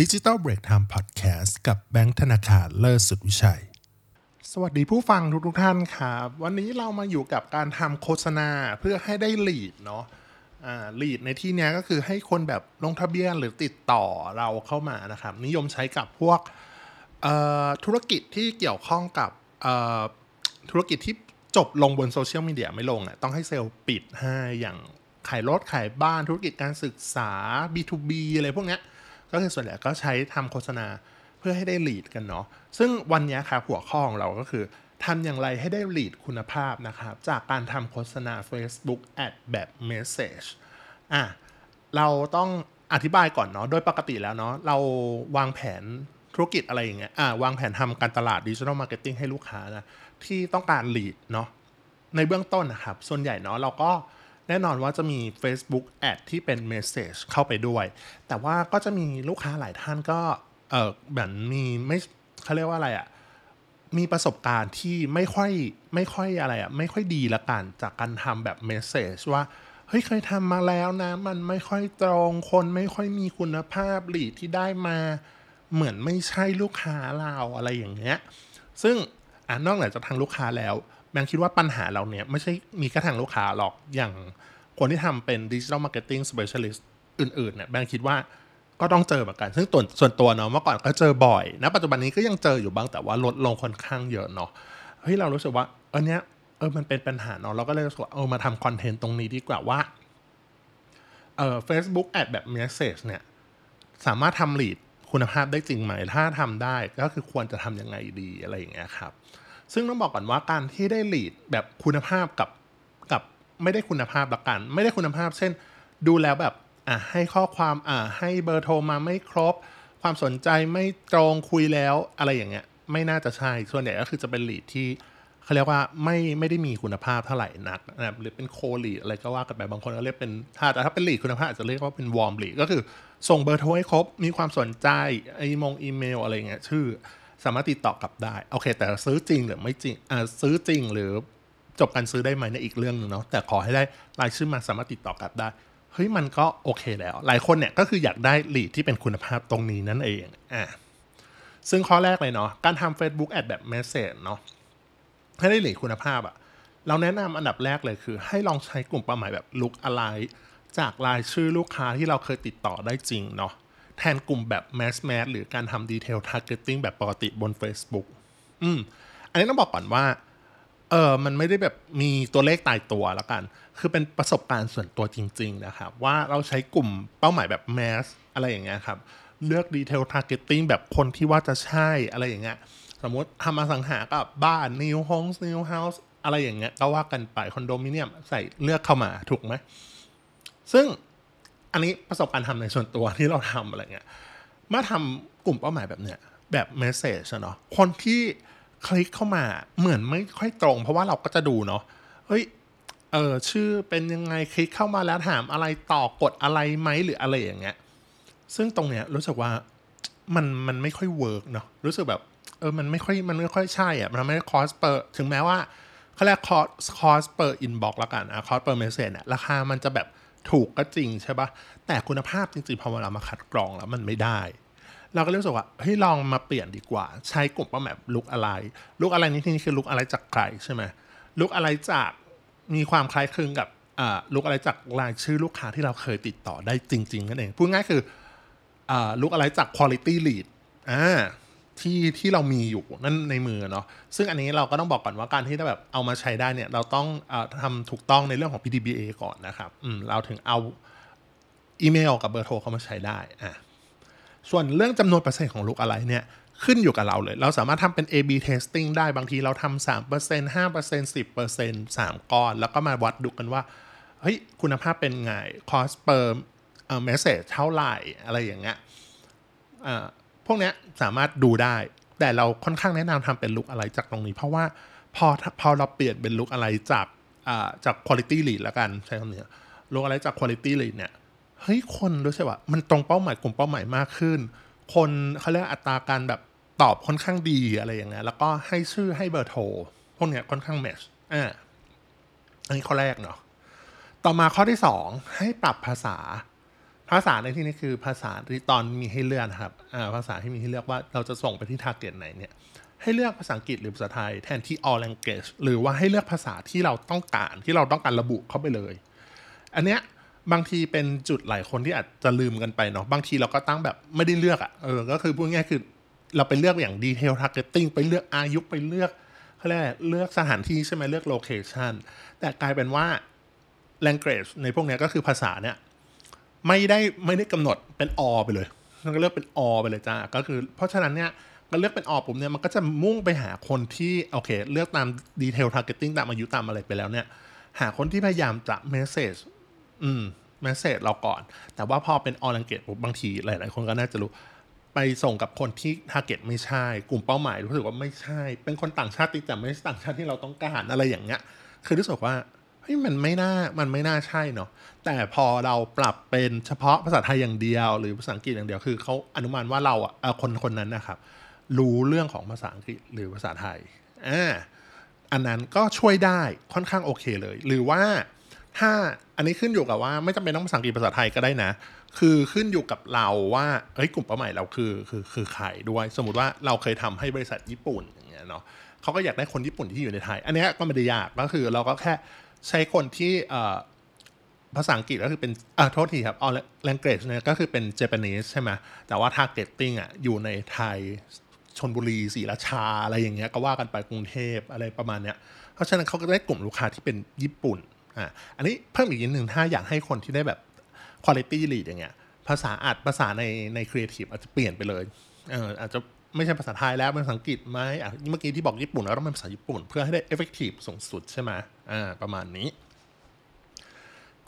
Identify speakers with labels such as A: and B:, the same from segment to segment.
A: ดิจิ t a ลเบรกไทม์พอดแคสต์กับแบงค์ธนาคารเลิศสุดวิชัย สวัสดีผู้ฟังทุกทุกๆท่านครับ วันนี้เรามาอยู่กับการทำโฆษณาเพื่อให้ได้ lead เนาะอ่า lead ในที่เนี้ยก็คือให้คนแบบลงทะเบียนหรือติดต่อเราเข้ามานะครับ นิยมใช้กับพวกเอ่อธุรกิจที่เกี่ยวข้องกับเอ่อธุรกิจที่จบลงบนโซเชียลมีเดียไม่ลงอะต้องให้เซลล์ปิดให้อย่างขายรถขายบ้านธุรกิจการศึกษา B2B อะไรพวกเนี้ย ก็คือส่วนใหญ่ก็ใช้ทำโฆษณาเพื่อให้ได้ lead กันเนาะซึ่งวันนี้ครับหัวข้อของเราก็คือทำอย่างไรให้ได้ lead คุณภาพนะครับจากการทำโฆษณา Facebook Ad แบบ Message อะเราต้องอธิบายก่อนเนาะโดยปกติแล้วเนาะเราวางแผนธุรกิจอะไรอย่างเงี้ยอ่าวางแผนทำการตลาด digital marketing ให้ลูกค้านะที่ต้องการ lead เนาะในเบื้องต้นนะครับ ส่วนใหญ่เนาะเราก็ แน่นอนว่าจะมี Facebook Ad ที่เป็น Message เข้าไปด้วย แต่ว่าก็จะมีลูกค้าหลายท่านก็เออแบบมีไม่เขาเรียกว่าอะไรอะ่ะมีประสบการณ์ที่ไม่ค่อยไม่ค่อยอะไรอะ่ะไม่ค่อยดีละกันจากการทำแบบ Message ว่าเฮ้ยเคยทำมาแล้วนะ มันไม่ค่อยตรงคนไม่ค่อยมีคุณภาพหลีดที่ได้มา เหมือนไม่ใช่ลูกค้าเราอะไรอย่างเงี้ย ซึ่ง อ่านอกเหนือจากทางลูกค้าแล้ว แบงค์คิดว่าปัญหาเราเนี่ยไม่ใช่มีแค่ทางลูกค้าหรอกอย่างคนที่ทำเป็น digital marketing specialist อื่นๆเนี่ยแบงค์คิดว่าก็ต้องเจอเหมือนกัน ซึ่งตัวส่วนตัวเนาะเมื่อก่อนก็เจอบ่อยนะปัจจุบันนี้ก็ยังเจออยู่บ้างแต่ว่าลดลงค่อนข้างเยอะเนาะเฮ้ยเรารู้สึกว่าอันเนี้ยเออมันเป็นปัญหาเนาะเราก็เลยรู้สึกว่าเออมาทำคอนเทนต์ตรงนี้ดีกว่าว่าเออ Facebook Ad แบบ Message เนี่ย สามารถทำลีด คุณภาพได้จริงไหม ถ้าทำได้ก็คือควรจะทำยังไงดีอะไรอย่างเงี้ยครับ ซึ่งต้องบอกก่อนว่าการที่ได้ลีดแบบคุณภาพกับกับไม่ได้คุณภาพละกัน ไม่ได้คุณภาพ เช่น ดูแล้วแบบอะให้ข้อความอะให้เบอร์โทรมาไม่ครบ ความสนใจไม่ตรงคุยแล้วอะไรอย่างเงี้ย ไม่น่าจะใช่ส่วนใหญ่ก็คือจะเป็นลีดที่ เขาเรียกว่าไม่ไม่ได้มีคุณภาพเท่าไหร่นักนะครับหรือเป็นโคลีอะไรก็ว่ากันไปบางคนก็เรียกเป็นถ้าแต่ถ้าเป็นลีคุณภาพอาจจะเรียกว่าเป็นวอร์มลีก็คือส่งเบอร์โทรให้ครบ มีความสนใจไอมงอีเมลอะไรเงี้ยชื่อสามารถติดต่อกลับได้ โอเค แต่ซื้อจริงหรือไม่จริงอ่าซื้อจริงหรือจบการซื้อได้ไหมในยอีกเรื่องหนึงเนาะแต่ขอให้ได้รายชื่อมาสามารถติดต่อกลับได้เฮ้ยมันก็โอเคแล้ว หลายคนเนี่ยก็คืออยากได้ลีดที่เป็นคุณภาพตรงนี้นั่นเองอะซึ่งข้อแรกเลยเนาะการทำ Facebook Ad แบบ Message เนาะ ให้ได้ลีดคุณภาพอะเราแนะนำอันดับแรกเลยคือ ให้ลองใช้กลุ่มเป้าหมายแบบ Look Alike จากรายชื่อลูกค้าที่เราเคยติดต่อได้จริงเนาะแทนกลุ่มแบบ Mass Mass หรือการทำ Detail Targeting แบบปกติบน Facebook อืมอันนี้ต้องบอกก่อนว่าเออมันไม่ได้แบบมีตัวเลขตายตัวแล้วกัน คือเป็นประสบการณ์ส่วนตัวจริง ๆ นะครับ ว่าเราใช้กลุ่มเป้าหมายแบบ mass อะไรอย่างเงี้ยครับ เลือก detail targeting แบบคนที่น่าจะใช่อะไรอย่างเงี้ย สมมติทำอสังหากับบ้าน New Homes New House อะไรอย่างเงี้ยก็ว่ากันไปคอนโดมิเนียมใส่เลือกเข้ามาถูกไหม ซึ่งอันนี้ประสบการณ์ทำในส่วนตัวที่เราทำอะไรเงี้ยเมื่อทำกลุ่มเป้าหมายแบบเนี้ยแบบเมสเซจเนาะคนที่คลิกเข้ามาเหมือนไม่ค่อยตรง เพราะว่าเราก็จะดูเนาะเฮ้ยเออชื่อเป็นยังไงคลิกเข้ามาแล้วถามอะไรต่อกดอะไรไหมหรืออะไรอย่างเงี้ยซึ่งตรงเนี้ยรู้สึกว่ามันมันไม่ค่อย work เนาะรู้สึกแบบ ออมันไม่ค่อยมันไม่ค่อยใช่อะมันไม่ได้ cost per ถึงแม้ว่าเขาเรียก cost cost per inbox แล้วกันอะ cost per message เนี่ยราคามันจะแบบถูกก็จริงใช่ปะแต่คุณภาพจริงๆพอเวลามาคัดกรองแล้วมันไม่ได้ เราก็รู้สึกว่าเฮ้ยลองมาเปลี่ยนดีกว่า ใช้กลุ่มเป้าหมาย lookalike lookalike นี่ที่นี่คือ lookalike จากใครใช่ไหม lookalike จากมีความคล้ายคลึงกับอ่าลุกอะไรจากรายชื่อลูกค้าที่เราเคยติดต่อได้จริงๆนั่นเองพูดง่ายคืออ่าลุกอะไรจาก quality lead อ่า ที่ที่เรามีอยู่นั่นในมือเนาะซึ่งอันนี้เราก็ต้องบอกก่อนว่าการที่จะแบบเอามาใช้ได้เนี่ยเราต้องอทำถูกต้องในเรื่องของ PDBA ก่อนนะครับอืมเราถึงเอาอีเมลกับเบอร์โทรเข้ามาใช้ได้อะส่วนเรื่องจำนวนเปอร์เซ็นต์ของลูกอะไรเนี่ยขึ้นอยู่กับเราเลย เราสามารถทำเป็น A/B testing ได้บางทีเราทำสามเปอร์เซ็นต์ห้าเปอร์เซ็นต์สิบเปอร์เซ็นต์สามก้อน แล้วก็มาวัดดูกันว่า เฮ้ย คุณภาพเป็นไง cost per เอ่อ message เท่าไหร่ อะไรอย่างเงี้ยอ่า พวกเนี้ยสามารถดูได้ แต่เราค่อนข้างแนะนำทำเป็นลุกอะไรจากตรงนี้ เพราะว่าพอพอเราเปลี่ยนเป็นลุกอะไรจากอ่าจาก quality lead แล้วกันใช้คำนี้ลุกอะไรจาก quality lead เนี่ยเฮ้ยคนรู้สึกว่ามันตรงเป้าหมายกลุ่มเป้าหมายมากขึ้น คนเขาเรียกอัตราการแบบตอบค่อนข้างดีอะไรอย่างเงี้ยแล้วก็ให้ชื่อให้เบอร์โทรพวกเนี้ยค่อนข้างแมชอ่าอันนี้ข้อแรกเนาะต่อมาข้อที่สองให้ปรับภาษา ภาษาในที่นี้คือภาษาที่ตอนมีให้เลือกครับภาษาที่มีให้เลือกว่าเราจะส่งไปที่ทาร์เก็ตไหนเนี่ยให้เลือกภาษาอังกฤษหรือภาษาไทยแทนที่ all language หรือว่าให้เลือกภาษาที่เราต้องการที่เราต้องการระบุเข้าไปเลย อันเนี้ยบางทีเป็นจุดหลายคนที่อาจจะลืมกันไปเนาะบางทีเราก็ตั้งแบบไม่ได้เลือกอะ่ะเออก็คือพูดง่ายคือเราไปเลือกอย่าง detail targeting ไปเลือกอายุไปเลือกเขาเรียกเลือกสถานที่ใช่ไหมเลือก location แต่กลายเป็นว่า language ในพวกนี้ก็คือภาษาเนี่ย ไม่ได้ไม่ได้กำหนดเป็นอไปเลยมันก็เลือกเป็นอไปเลยจ้าก็คือ เพราะฉะนั้นเนี่ยก็เลือกเป็น all ปุ๊บเนี่ยมันก็จะมุ่งไปหาคนที่โอเค เลือกตาม detail targeting ตามอายุตามอะไรไปแล้วเนี่ย หาคนที่พยายามจะ message อืม message เราก่อน แต่ว่าพอเป็น all language บางทีหลาย ๆ คนก็น่าจะรู้ไปส่งกับคนที่ target ไม่ใช่ กลุ่มเป้าหมายรู้สึกว่าไม่ใช่ เป็นคนต่างชาติแต่ไม่ใช่ต่างชาติที่เราต้องการอะไรอย่างเงี้ย คือรู้สึกว่า เฮ้ยมันไม่น่ามันไม่น่าใช่เนาะแต่พอเราปรับเป็นเฉพาะภาษาไทยอย่างเดียว หรือภาษาอังกฤษอย่างเดียวคือเขาอนุมานว่าเราอะคนคนนั้นนะครับ รู้เรื่องของภาษาอังกฤษหรือภาษาไทยอ่าอันนั้นก็ช่วยได้ค่อนข้างโอเคเลย หรือว่าถ้าอันนี้ขึ้นอยู่กับว่าไม่จำเป็นต้องภาษาอังกฤษภาษาไทยก็ได้นะ คือขึ้นอยู่กับเราว่าเอ้ยกลุ่มเป้าหมายเราคือคือคือใครด้วย สมมติว่าเราเคยทำให้บริษัทญี่ปุ่นอย่างเงี้ยเนาะเขาก็อยากได้คนญี่ปุ่นที่อยู่ในไทย อันนี้ก็ไม่ได้ยากก็คือเราก็แค่ ใช้คนที่ภาษาอังกฤษก็คือเป็นอ่าโทษทีครับออ language เนี่ยก็คือเป็น Japanese ใช่ไหมแต่ว่า targeting อะอยู่ในไทยชนบุรีศรีราชาอะไรอย่างเงี้ยก็ว่ากันไปกรุงเทพอะไรประมาณเนี้ยเพราะฉะนั้นเขาก็ได้กลุ่มลูกค้าที่เป็นญี่ปุ่นอ่าอันนี้เพิ่มอีกนิดหนึ่งถ้าอยากให้คนที่ได้แบบ quality lead อย่างเงี้ยภาษา ad ภาษาในใน creative อาจจะเปลี่ยนไปเลยเอออาจจะ ไม่ใช่ภาษาไทยแล้วเป็นภาษาอังกฤษไหมอ่เมื่อกี้ที่บอกญี่ปุ่นแล้วต้องเป็นภาษาญี่ปุ่น เพื่อให้ได้ effective สูงสุดใช่ไหมอ่าประมาณนี้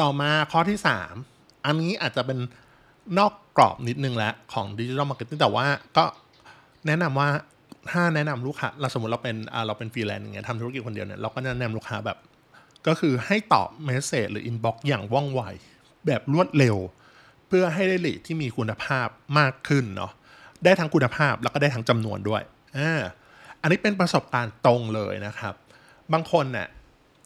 A: ต่อมาข้อที่ 3 อันนี้อาจจะเป็นนอกกรอบนิดนึงแล้วของดิจิทัลมาร์เก็ตติ้งแต่ว่าก็แนะนำว่าถ้าแนะนำลูกค้าเราสมมติเราเป็นเราเป็นฟรีแลนซ์อย่างเงี้ยทำธุรกิจคนเดียวเนี่ยเราก็แนะนำลูกค้าแบบ ก็คือให้ตอบ message หรือ inbox อย่างว่องไวแบบรวดเร็ว เพื่อให้ได้ lead ที่มีคุณภาพมากขึ้นเนาะ ได้ทั้งคุณภาพแล้วก็ได้ทั้งจำนวนด้วยอ่าอันนี้เป็นประสบการณ์ตรงเลยนะครับ บางคนเนี่ย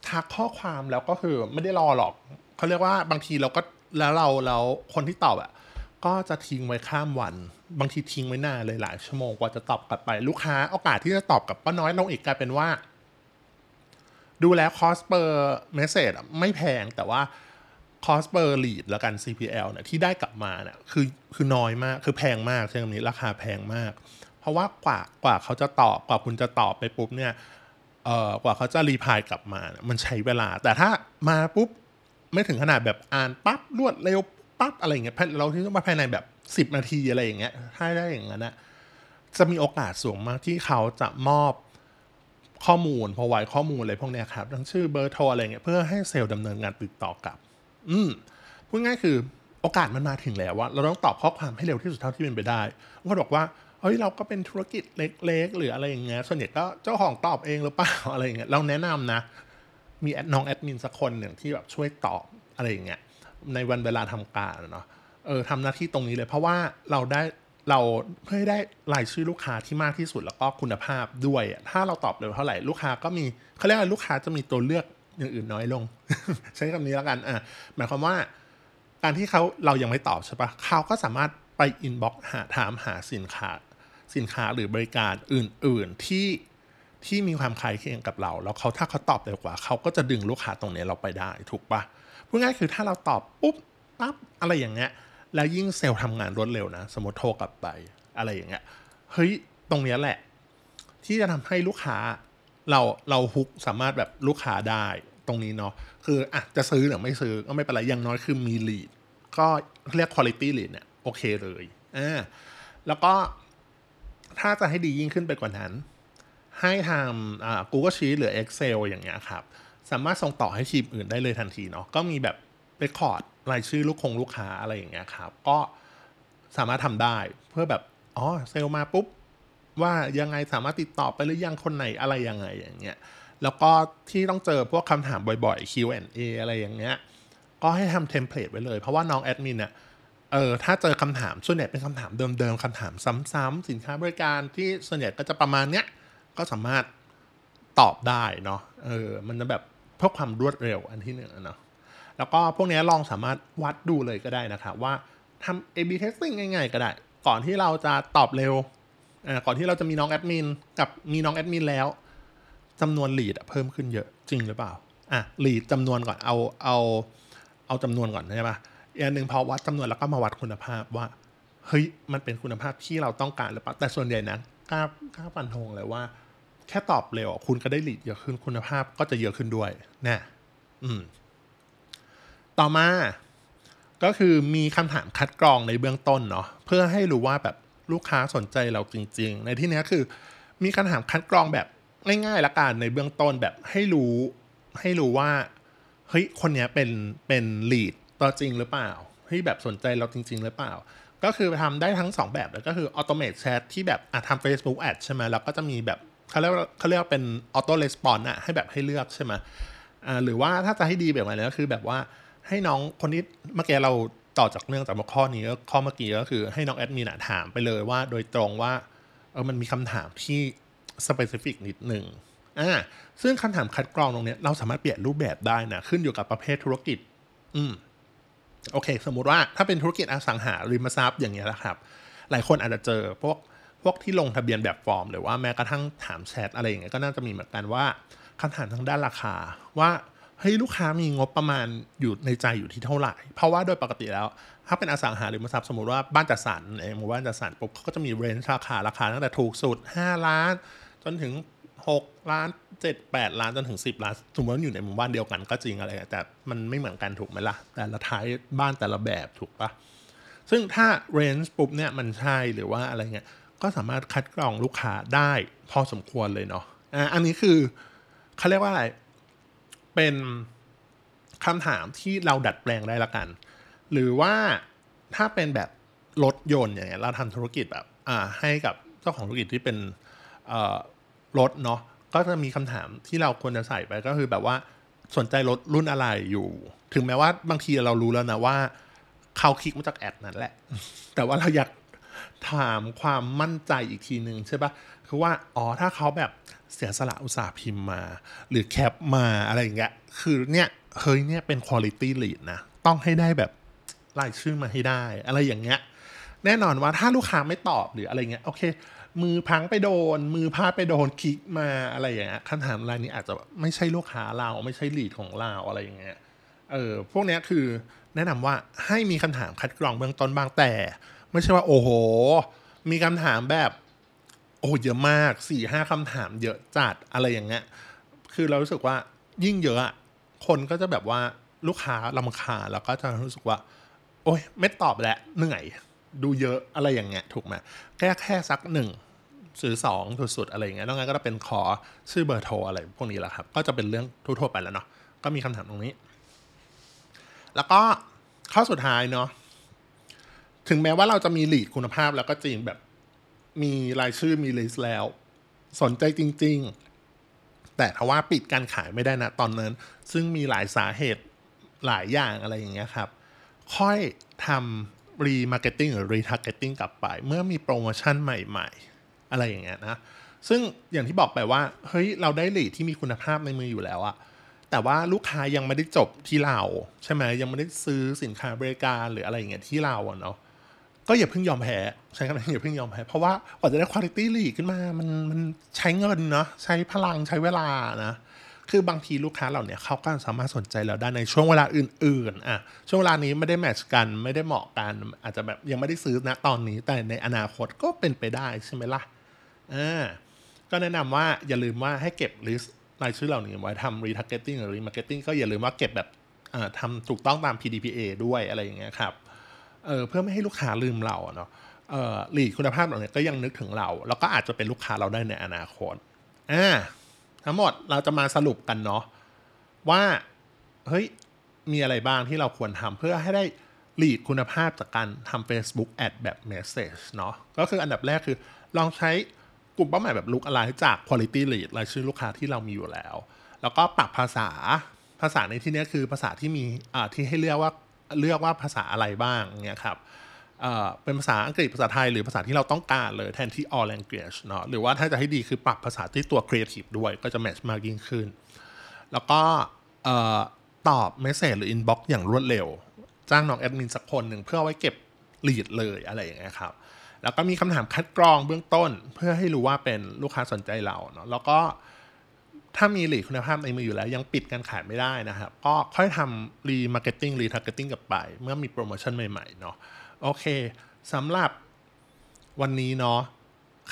A: ทักข้อความแล้วก็คือไม่ได้รอหรอก เขาเรียกว่าบางทีเราก็แล้วเราแล้วคนที่ตอบอะ่ะก็จะทิ้งไว้ข้ามวัน บางทีทิ้งไว้นานเลยหลายชั่วโมงกว่าจะตอบกลับไปลูกค้าโอกาสที่จะตอบกลับก็น้อยลงอีกกลายเป็นว่า ดูแล้ว cost per message ไม่แพงแต่ว่า cost per lead แล้วกัน CPL เนี่ยที่ได้กลับมาเนี่ยคือคือน้อยมากคือแพงมากใช่ไหมนี้ราคาแพงมาก เพราะว่ากว่ากว่าเขาจะตอบกว่าคุณจะตอบไปปุ๊บเนี่ยเอ่อกว่าเขาจะ reply กลับมา มันใช้เวลา แต่ถ้ามาปุ๊บ ไม่ถึงขนาดแบบอ่านปั๊บรวดเร็วปั๊บอะไรเงี้ยเราที่ต้องมาภายในแบบสิบนาทีอะไรอย่างเงี้ยถ้าได้อย่างนั้นนะจะมีโอกาสสูงมากที่เขาจะมอบข้อมูลพอไว้ข้อมูลอะไรพวกเนี้ยครับทั้งชื่อเบอร์โทรอะไรเงี้ยเพื่อให้เซลล์ดำเนินงานติดต่อกลับ อืมพูดง่ายคือโอกาสมันมาถึงแล้วว่าเราต้องตอบข้อความให้เร็วที่สุดเท่าที่เป็นไปได้บาบอกว่าเฮ้ยเราก็เป็นธุรกิจเล็กๆ หรืออะไรอย่างเงี้ยส่วนใหญ่ก็เจ้าของตอบเองหรือเปล่าอะไรอย่างเงี้ยเราแนะนำนะ มีน้องแอดมินสักคนหนึ่งที่แบบช่วยตอบอะไรอย่างเงี้ยในวันเวลาทำการเนาะเออทำหน้าที่ตรงนี้เลย เพราะว่าเราได้เราเพื่อได้รายชื่อลูกค้าที่มากที่สุดแล้วก็คุณภาพด้วย ถ้าเราตอบเร็วเท่าไหร่ลูกค้าก็มีเขาเรียกว่าลูกค้าจะมีตัวเลือก อย่างอื่นน้อยลง ใช้คำนี้แล้วกันอะหมายความว่าการที่เขาเรายังไม่ตอบใช่ปะเขาก็สามารถไปอินบ็อกหาถามหาสินค้า สินค้าหรือบริการอื่น ๆ ที่ที่มีความคล้ายเคียงกับเรา แล้วเขาถ้าเขาตอบเร็วกว่า เขาก็จะดึงลูกค้าตรงนี้เราไปได้ถูกปะพูดง่ายคือถ้าเราตอบปุ๊บปั๊บอะไรอย่างเงี้ยแล้วยิ่งเซลล์ทำงานรวดเร็วนะ สมมติโทรกลับไปอะไรอย่างเงี้ยเฮ้ยตรงนี้แหละ ที่จะทำให้ลูกค้าเราเราฮุกสามารถแบบลูกค้าได้ ตรงนี้เนาะคืออะจะซื้อหรือไม่ซื้อก็ไม่เป็นไรอย่างน้อยคือมีลีดก็เรียกคุณภาพลีดเนี่ยโอเคเลยอ่าแล้วก็ถ้าจะให้ดียิ่งขึ้นไปกว่านั้น ให้ทำอ่า Google Sheet หรือ Excel อย่างเงี้ยครับ สามารถส่งต่อให้ทีมอื่นได้เลยทันทีเนาะก็มีแบบเรคคอร์ดรายชื่อลูกคงลูกค้าอะไรอย่างเงี้ยครับ ก็สามารถทำได้เพื่อแบบอ๋อเซลมาปุ๊บว่ายังไงสามารถติดต่อไปหรือยังคนไหนอะไรยังไงอย่างเงี้ย แล้วก็ที่ต้องเจอพวกคำถามบ่อยๆ Q&A อะไรอย่างเงี้ย ก็ให้ทำ template ไว้เลย เพราะว่าน้องแอดมินเนี่ยเออถ้าเจอคำถามส่วนใหญ่เป็นคำถามเดิมๆคำถามซ้ำๆสินค้าบริการที่ส่วนใหญ่ก็จะประมาณเนี้ยก็สามารถตอบได้เนาะเออมันจะแบบเพื่อความรวดเร็วอันที่หนึ่งเนาะแล้วก็พวกนี้ลองสามารถวัดดูเลยก็ได้นะครับว่าทำ A/B testing ง่ายๆก็ได้ ก่อนที่เราจะตอบเร็วอ่าก่อนที่เราจะมีน้องแอดมินกับมีน้องแอดมินแล้ว จำนวนลีดเพิ่มขึ้นเยอะจริงหรือเปล่าอะลีดจำนวนก่อนเอาเอาเอาจำนวนก่อนใช่ปะอีกอันหนึ่งพอวัดจำนวนแล้วก็มาวัดคุณภาพว่าเฮ้ยมันเป็นคุณภาพที่เราต้องการหรือเปล่าแต่ส่วนใหญ่นะกล้ากล้าฟันธงเลยว่า แค่ตอบเร็วคุณก็ได้ลีดเยอะขึ้นคุณภาพก็จะเยอะขึ้นด้วยนะอืม ต่อมาก็คือมีคำถามคัดกรองในเบื้องต้นเนาะเพื่อให้รู้ว่าแบบลูกค้าสนใจเราจริง ๆ ในที่นี้คือ มีคำถามคัดกรองแบบ ง่ายๆละกันในเบื้องต้นแบบให้รู้ให้รู้ว่าเฮ้ยคนนี้เป็นเป็นลีดตัวจริงหรือเปล่าเฮ้ยแบบสนใจเราจริง ๆ หรือเปล่า ก็คือทำได้ทั้ง 2 แบบเลยก็คือออโตเม e แชทที่แบบอะทำ Facebook Ad ใช่ไหมแล้วก็จะมีแบบเขาเรียกเขาเรียกเป็นออโต้レスปอนอะให้แบบให้เลือกใช่ไหมอ่าหรือว่าถ้าจะให้ดีแบบไหนก็คือแบบว่าให้น้องคนที่เมื่อกี้เราต่อจากเรื่องจากข้อนี้ข้อเมื่อกี้ก็คือให้น้องแอดมินถามไปเลยว่าโดยตรงว่าเออมันมีคำถามที่ specific นิดหนึ่งอ่าซึ่งคำถามคัดกรองตรงนี้เราสามารถเปลี่ยนรูปแบบได้นะขึ้นอยู่กับประเภทธุรกิจ อืมโอเค สมมุติว่าถ้าเป็นธุรกิจอสังหาริมทรัพย์อย่างเงี้ยนะครับ หลายคนอาจจะเจอพวกพวกที่ลงทะเบียนแบบฟอร์ม หรือว่าแม้กระทั่งถามแชทอะไรอย่างเงี้ยก็น่าจะมีเหมือนกันว่าคำถามทางด้านราคาว่าเฮ้ยลูกค้ามีงบประมาณอยู่ในใจอยู่ที่เท่าไหร่ เพราะว่าโดยปกติแล้ว ถ้าเป็นอสังหาริมทรัพย์สมมติว่าบ้านจัดสรรในหมู่บ้านจัดสรรปุ๊บเขาก็จะมีเรนจ์ราคาราคาตั้งแต่ถูกสุด 5 ล้าน จนถึง6ล้าน7 8ล้านจนถึง10ล้านสมมติว่าอยู่ในหมู่บ้านเดียวกันก็จริงอะไรแต่มันไม่เหมือนกันถูกไหมล่ะ แต่ละท้ายบ้านแต่ละแบบถูกปะซึ่งถ้าเรนจ์ปุ๊บเนี่ยมันใช่หรือว่าอะไรเงี้ยก็สามารถคัดกรองลูกค้าได้พอสมควรเลยเนาะอะอันนี้คือเขาเรียกว่าอะไร เป็นคำถามที่เราดัดแปลงได้ละกัน หรือว่าถ้าเป็นแบบรถยนต์อย่างเงี้ยเราทำธุรกิจแบบอ่าให้กับเจ้าของธุรกิจที่เป็น รถเนาะก็จะมีคำถามที่เราควรจะใส่ไปก็คือแบบว่าสนใจรถรุ่นอะไรอยู่ ถึงแม้ว่าบางทีเรารู้แล้วนะว่าเขาคลิกมาจากแอดนั่นแหละ แต่ว่าเราอยากถามความมั่นใจอีกทีหนึ่งใช่ปะคือว่าอ๋อถ้าเขาแบบเสียสละอุตสาห์พิมพ์มา หรือแคปมาอะไรอย่างเงี้ยคือเนี่ยเฮ้ยเนี่ยเป็น quality lead นะ ต้องให้ได้แบบรายชื่อมาให้ได้ อะไรอย่างเงี้ย แน่นอนว่าถ้าลูกค้าไม่ตอบหรืออะไรเงี้ยโอเค มือพังไปโดน มือพลาดไปโดนคลิกมาอะไรอย่างเงี้ยคำถามรายนี้อาจจะไม่ใช่ลูกค้าเราไม่ใช่ลีดของเราอะไรอย่างเงี้ยเออพวกเนี้ยคือแนะนำว่าให้มีคำถามคัดกรองเบื้องต้นบางแต่ ไม่ใช่ว่าโอ้โห มีคำถามแบบโอ้เยอะมากสี่ห้าคำถามเยอะจัดอะไรอย่างเงี้ยคือเรารู้สึกว่ายิ่งเยอะคนก็จะแบบว่าลูกค้าลำคาแล้วก็จะรู้สึกว่า โอ้ยไม่ตอบแล้วเหนื่อย ดูเยอะอะไรอย่างเงี้ยถูกไหมแค่แค่สักหนึ่งสื่อสองสุดๆอะไรอย่างเงี้ยนอกนั้นก็จะเป็นขอชื่อเบอร์โทรอะไรพวกนี้แหละครับ ก็จะเป็นเรื่องทั่วๆไปแล้วเนาะก็มีคำถามตรงนี้ แล้วก็ข้อสุดท้ายเนาะถึงแม้ว่าเราจะมี lead คุณภาพแล้วก็จริงแบบมีรายชื่อมี list แล้ว สนใจจริง ๆ แต่ถ้าว่าปิดการขายไม่ได้นะตอนนั้น ซึ่งมีหลายสาเหตุหลายอย่างอะไรอย่างเงี้ยครับ ค่อยทำ remarketing หรือ retargeting กลับไป เมื่อมีโปรโมชั่นใหม่ ๆ อะไรอย่างเงี้ยนะ ซึ่งอย่างที่บอกไปว่า เฮ้ย เราได้ลีดที่มีคุณภาพในมืออยู่แล้วอะแต่ว่าลูกค้ายังไม่ได้จบที่เรา ใช่ไหมยังไม่ได้ซื้อสินค้าบริการหรืออะไรอย่างเงี้ยที่เราเนาะก็อย่าเพิ่งยอมแพ้ใช้คำนี้อย่าเพิ่งยอมแพ้เพราะว่ากว่าจะได้คุณภาพลีขึ้นมามันมันใช้เงินเนาะใช้พลังใช้เวลานะ คือบางทีลูกค้าเราเนี่ยเขาก็สามารถสนใจเราได้ในช่วงเวลาอื่นๆอะช่วงเวลานี้ไม่ได้แมทช์กันไม่ได้เหมาะกัน อาจจะแบบยังไม่ได้ซื้อนะตอนนี้ แต่ในอนาคตก็เป็นไปได้ใช่ไหมล่ะอ่าก็แนะนำว่าอย่าลืมว่าให้เก็บ list รายชื่อเหล่านี้ไว้ทำ retargeting หรือ remarketing ก็อย่าลืมว่าเก็บแบบอ่าทำถูกต้องตาม PDPA ด้วยอะไรอย่างเงี้ยครับเออเพื่อไม่ให้ลูกค้าลืมเราเนาะเออ lead คุณภาพเหล่านี้ก็ยังนึกถึงเรา แล้วก็อาจจะเป็นลูกค้าเราได้ในอนาคตอ่า ทั้งหมดเราจะมาสรุปกันเนาะว่าเฮ้ยมีอะไรบ้างที่เราควรทำเพื่อให้ได้หลีดคุณภาพจากการทำ Facebook Ad แบบ Message เนาะก็คืออันดับแรกคือลองใช้กลุ่มเป้าหมายแบบลุกอะไรจาก Quality Lead รายชื่อลูกค้าที่เรามีอยู่แล้ว แล้วก็ปรับภาษาภาษาในที่นี้คือภาษาที่มีที่ให้เลือกว่าเลือกว่าภาษาอะไรบ้างเนี่ยครับ เป็นภาษาอังกฤษภาษาไทยหรือภาษาที่เราต้องการเลยแทนที่ all language เนาะหรือว่าถ้าจะให้ดีคือปรับภาษาที่ตัว creative ด้วยก็จะ match มากยิ่งขึ้น แล้วก็ตอบ message หรือ inbox อย่างรวดเร็ว จ้างน้องแอดมินสักคนหนึ่งเพื่อไว้เก็บ lead เลยอะไรอย่างเงี้ยครับแล้วก็มีคำถามคัดกรองเบื้องต้น เพื่อให้รู้ว่าเป็นลูกค้าสนใจเราเนาะแล้วก็ถ้ามี lead คุณภาพในมืออยู่แล้ว ยังปิดการขายไม่ได้นะครับ ก็ค่อยทำ remarketing retargeting กลับไป เมื่อมีโปรโมชั่นใหม่ๆเนาะ โอเคสำหรับวันนี้เนาะ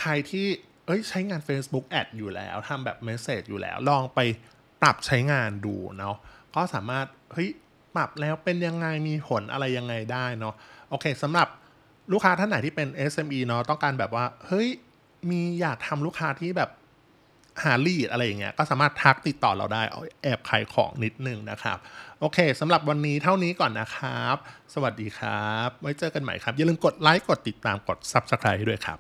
A: ใครที่เอ้ยใช้งาน Facebook Ad อยู่แล้วทำแบบเมสเซจอยู่แล้ว ลองไปปรับใช้งานดูเนาะก็สามารถเฮ้ยปรับแล้วเป็นยังไงมีผลอะไรยังไงได้เนาะโอเคสำหรับลูกค้าท่านไหนที่เป็น SME เนาะต้องการแบบว่า เฮ้ยมีอยากทำลูกค้าที่แบบ ฮาลีอะไรอย่างเงี้ยก็สามารถทักติดต่อเราได้เอาแอบขายของนิดนึงนะครับ โอเคสำหรับวันนี้เท่านี้ก่อนนะครับ สวัสดีครับ ไว้เจอกันใหม่ครับ อย่าลืมกดไลค์กดติดตามกด Subscribe ด้วยครับ